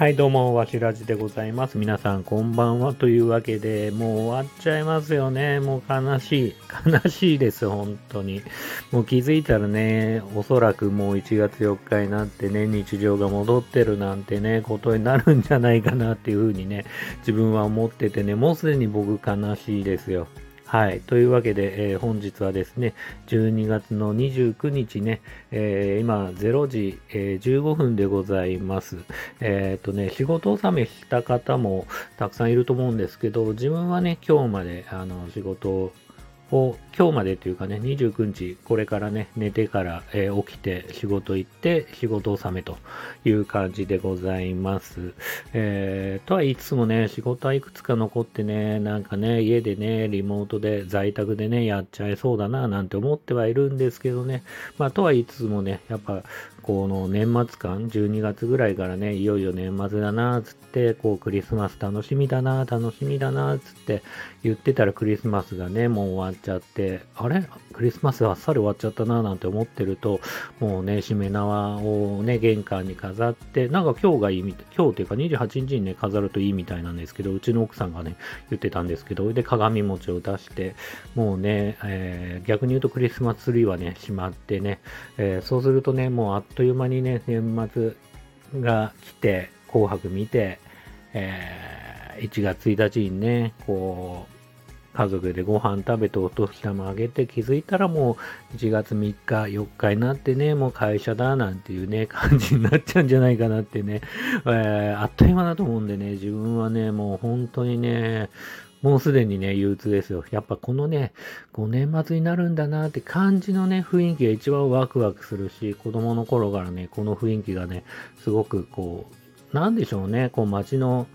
はい、どうも、わしらじでございます。皆さん、こんばんは。というわけで、もう終わっちゃいますよね。もう悲しい。悲しいです、本当に。もう気づいたらね、おそらくもう1月4日になってね、日常が戻ってるなんてね、ことになるんじゃないかなっていうふうにね、自分は思っててね、もうすでに僕悲しいですよ。はい。というわけで、えー、本日はですね、12月の29日ね、えー、今0時、えー、15分でございます。えっ、とね、仕事納めした方もたくさんいると思うんですけど、自分はね、今日まであの仕事を今日までというかね、29日、これからね、寝てから、えー、起きて仕事行って仕事納めという感じでございます。えー、とはいつもね、仕事はいくつか残ってね、なんかね、家でね、リモートで在宅でね、やっちゃいそうだな、なんて思ってはいるんですけどね、まあ、とはいつもね、やっぱ、この年末感、12月ぐらいからね、いよいよ年末だな、つって、こうクリスマス楽しみだな、楽しみだな、つって言ってたらクリスマスがね、もう終わっちゃって、あれ？クリスマスあっさり終わっちゃったな、なんて思ってると、もうね、しめ縄をね、玄関に飾って、なんか今日がいいみたい、今日っていうか28日にね、飾るといいみたいなんですけど、うちの奥さんがね、言ってたんですけど、で、鏡餅を出して、もうね、えー、逆に言うとクリスマスツリーはね、しまってね、えー、そうするとね、もうあっとという間にね、年末が来て、紅白見て、えー、1月1日にね、こう、家族でご飯食べてお年玉あげて気づいたらもう1月3日4日になってねもう会社だなんていうね感じになっちゃうんじゃないかなってね、えー、あっという間だと思うんでね自分はねもう本当にねもうすでにね、憂鬱ですよ。やっぱこのね、5年末になるんだなって感じのね、雰囲気が一番ワクワクするし、子供の頃からね、この雰囲気がね、すごくこう、なんでしょうね、こう街の、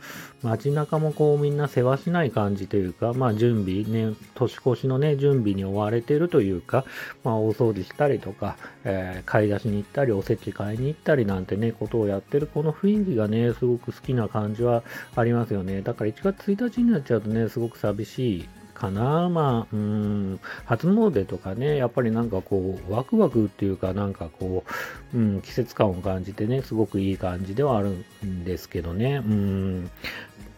街中もこうみんな世話しない感じというか、まあ準備ね、年越しのね、準備に追われてるというか、まあ大掃除したりとか、えー、買い出しに行ったり、おせち買いに行ったりなんてね、ことをやってるこの雰囲気がね、すごく好きな感じはありますよね。だから1月1日になっちゃうとね、すごく寂しいかな。まあ、うん、初詣とかね、やっぱりなんかこう、ワクワクっていうか、なんかこう、うん、季節感を感じてね、すごくいい感じではあるんですけどね。うん。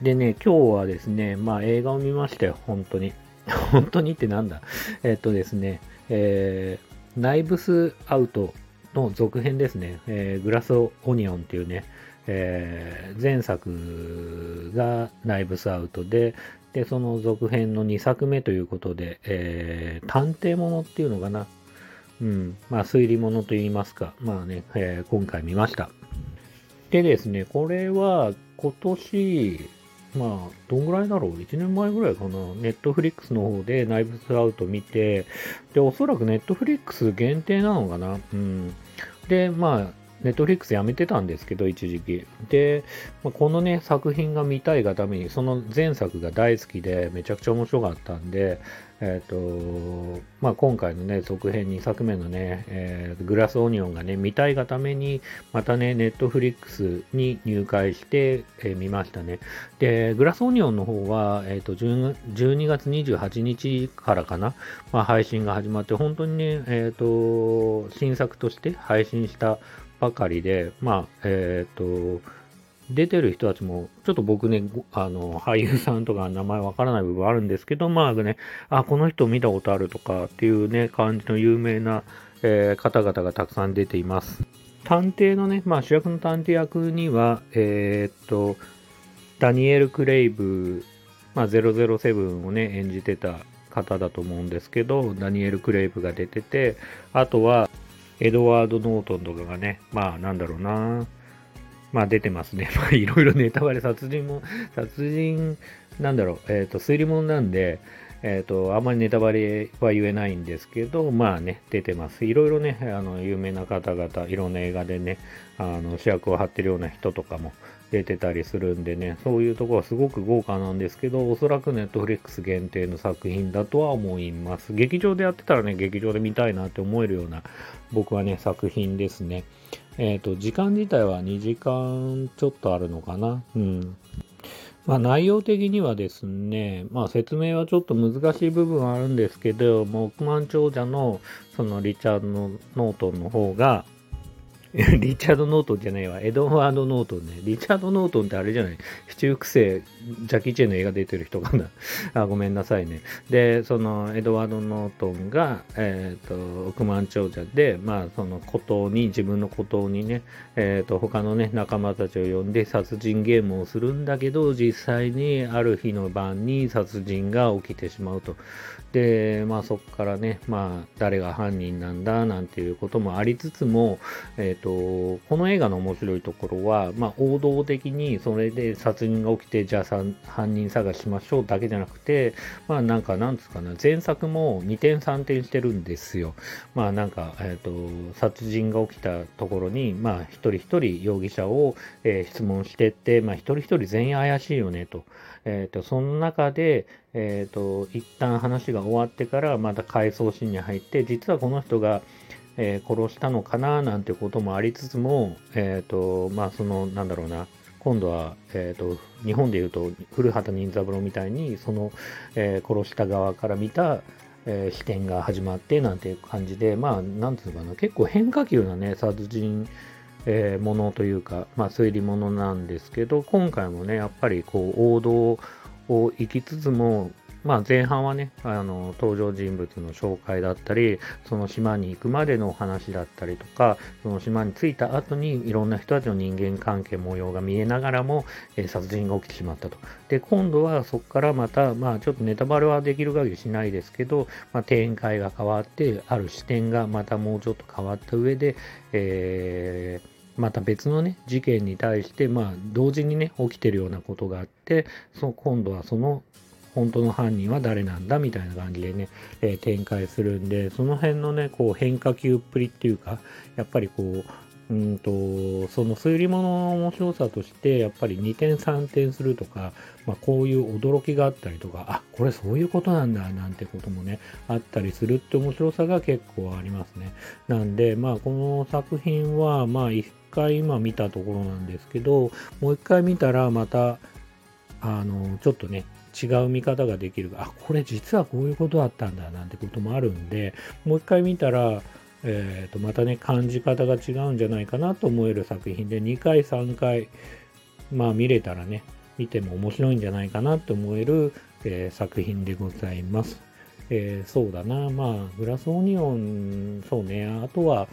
でね、今日はですね、まあ映画を見ましたよ、本当に。本当にってなんだえっとですね、えー、ナイブスアウトの続編ですね、えー、グラスオニオンっていうね、えー、前作がナイブスアウトで、で、その続編の2作目ということで、えー、探偵ものっていうのかな。うん。まあ、推理ものと言いますか。まあね、えー、今回見ました。でですね、これは今年、まあ、どんぐらいだろう ?1 年前ぐらいかな。ネットフリックスの方でナイブスアウト見て、で、おそらくネットフリックス限定なのかな。うん。で、まあ、ネットフリックスやめてたんですけど、一時期。で、まあ、このね、作品が見たいがために、その前作が大好きで、めちゃくちゃ面白かったんで、え、ー、と、まあ、今回のね、続編2作目のね、えー、グラスオニオンがね、見たいがために、またね、ネットフリックスに入会して、えー、見ましたね。で、グラスオニオンの方は、えっ、と、12月28日からかな、まあ、配信が始まって、本当にね、えっ、と、新作として配信したばかりで、まあ、えっ、と、出てる人たちも、ちょっと僕ね、あの、俳優さんとか名前わからない部分あるんですけど、まあね、あ、この人見たことあるとかっていうね、感じの有名な、えー、方々がたくさん出ています。探偵のね、まあ主役の探偵役には、えー、っと、ダニエル・クレイブ、まあ007をね、演じてた方だと思うんですけど、ダニエル・クレイブが出てて、あとは、エドワード・ノートンとかがね、まあなんだろうな、まあ出てますね。まあいろいろネタバレ、殺人も、殺人、なんだろう、えっ、ー、と、推理物なんで、えっ、ー、と、あんまりネタバレは言えないんですけど、まあね、出てます。いろいろね、あの、有名な方々、いろんな映画でね、あの、主役を張ってるような人とかも出てたりするんでね、そういうところはすごく豪華なんですけど、おそらくネットフリックス限定の作品だとは思います。劇場でやってたらね、劇場で見たいなって思えるような、僕はね、作品ですね。えっ、ー、と、時間自体は2時間ちょっとあるのかな。うん。まあ、内容的にはですね、まあ、説明はちょっと難しい部分はあるんですけど、もう億万長者のそのリチャードの・ノートンの方が、リチャード・ノートンじゃないわ。エドワード・ノートンね。リチャード・ノートンってあれじゃない？七福星、ジャッキー・チェンの映画出てる人かな。あ、ごめんなさいね。で、その、エドワード・ノートンが、えっ、ー、と、億万長者で、まあ、その孤島に、自分の孤島にね、えっ、ー、と、他のね、仲間たちを呼んで殺人ゲームをするんだけど、実際にある日の晩に殺人が起きてしまうと。で、まあそこからね、まあ誰が犯人なんだなんていうこともありつつも、え、ー、と、この映画の面白いところは、まあ王道的にそれで殺人が起きて、じゃあ犯人探しましょうだけじゃなくて、まあなんかなんですかね、前作も2点3点してるんですよ。まあなんか、え、ー、と、殺人が起きたところに、まあ一人一人容疑者を、えー、質問してって、まあ一人一人全員怪しいよねと。えっ、と、その中で、えっ、ー、と、一旦話が終わってからまた回想シーンに入って、実はこの人が、えー、殺したのかななんてこともありつつも、えっ、ー、と、まあ、その、なんだろうな、今度は、えっ、と、日本でいうと、古畑任三郎みたいに、その、え殺した側から見た、え視点が始まってなんていう感じで、まあ、なんていうのかな、結構変化球なね、殺人、え、ものというか、まあ、推理ものなんですけど、今回もね、やっぱりこう、王道を行きつつも、まあ、前半はね、あの、登場人物の紹介だったり、その島に行くまでの話だったりとか、その島に着いた後にいろんな人たちの人間関係模様が見えながらも、えー、殺人が起きてしまったと。で、今度はそこからまた、まあ、ちょっとネタバレはできる限りしないですけど、まあ、展開が変わって、ある視点がまたもうちょっと変わった上で、えーまた別のね、事件に対して、まあ、同時にね、起きてるようなことがあって、そ今度はその本当の犯人は誰なんだみたいな感じでね、えー、展開するんで、その辺のね、こう変化球っぷりっていうか、やっぱりこう、うんと、その推理物の面白さとして、やっぱり2点3点するとか、まあ、こういう驚きがあったりとか、あ、これそういうことなんだ、なんてこともね、あったりするって面白さが結構ありますね。なんで、まあ、この作品は、まあ、一回今見たところなんですけど、もう一回見たらまた、あの、ちょっとね、違う見方ができる。あ、これ実はこういうことだったんだなんてこともあるんで、もう一回見たら、えー、とまたね、感じ方が違うんじゃないかなと思える作品で、2回、3回、まあ見れたらね、見ても面白いんじゃないかなと思える、えー、作品でございます。えー、そうだな、まあ、グラスオニオン、そうね、あとは、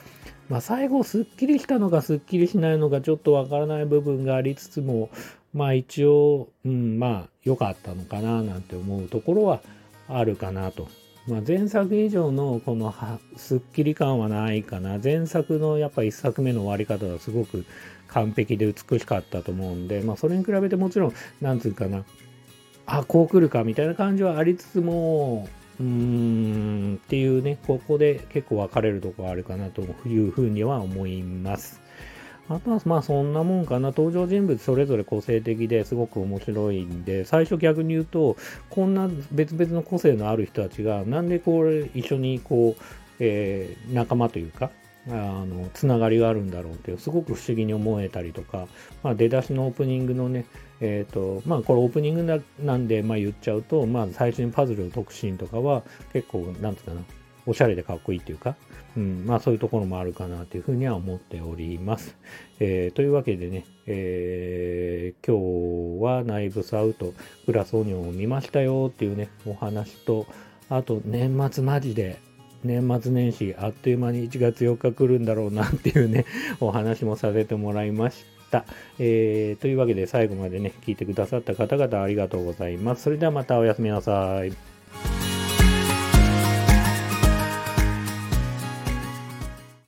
まあ、最後、すっきりしたのか、すっきりしないのか、ちょっとわからない部分がありつつも、まあ一応、うん、まあ良かったのかななんて思うところはあるかなと。まあ、前作以上のこのすっきり感はないかな。前作のやっぱ1作目の終わり方はすごく完璧で美しかったと思うんで、まあそれに比べてもちろん、なんつうかな、あ、こう来るかみたいな感じはありつつも、うーんっていうね、ここで結構分かれるところあるかなというふうには思います。あとはまあそんなもんかな。登場人物それぞれ個性的ですごく面白いんで、最初逆に言うと、こんな別々の個性のある人たちが、なんでこれ一緒にこう、えー、仲間というか、あの、つながりがあるんだろうっていう、すごく不思議に思えたりとか、まあ出だしのオープニングのね、えっ、ー、と、まあこれオープニングなんで、まあ言っちゃうと、まあ最初にパズルを解くシーンとかは、結構、なんつうかな、おしゃれでかっこいいっていうか、うん、まあそういうところもあるかなというふうには思っております。えー、というわけでね、えー、今日はナイブスアウト、グラスオニオンを見ましたよっていうね、お話と、あと年末マジで、年末年始あっという間に1月4日来るんだろうなっていうね、お話もさせてもらいました。えー、というわけで最後までね、聞いてくださった方々ありがとうございます。それではまたおやすみなさい。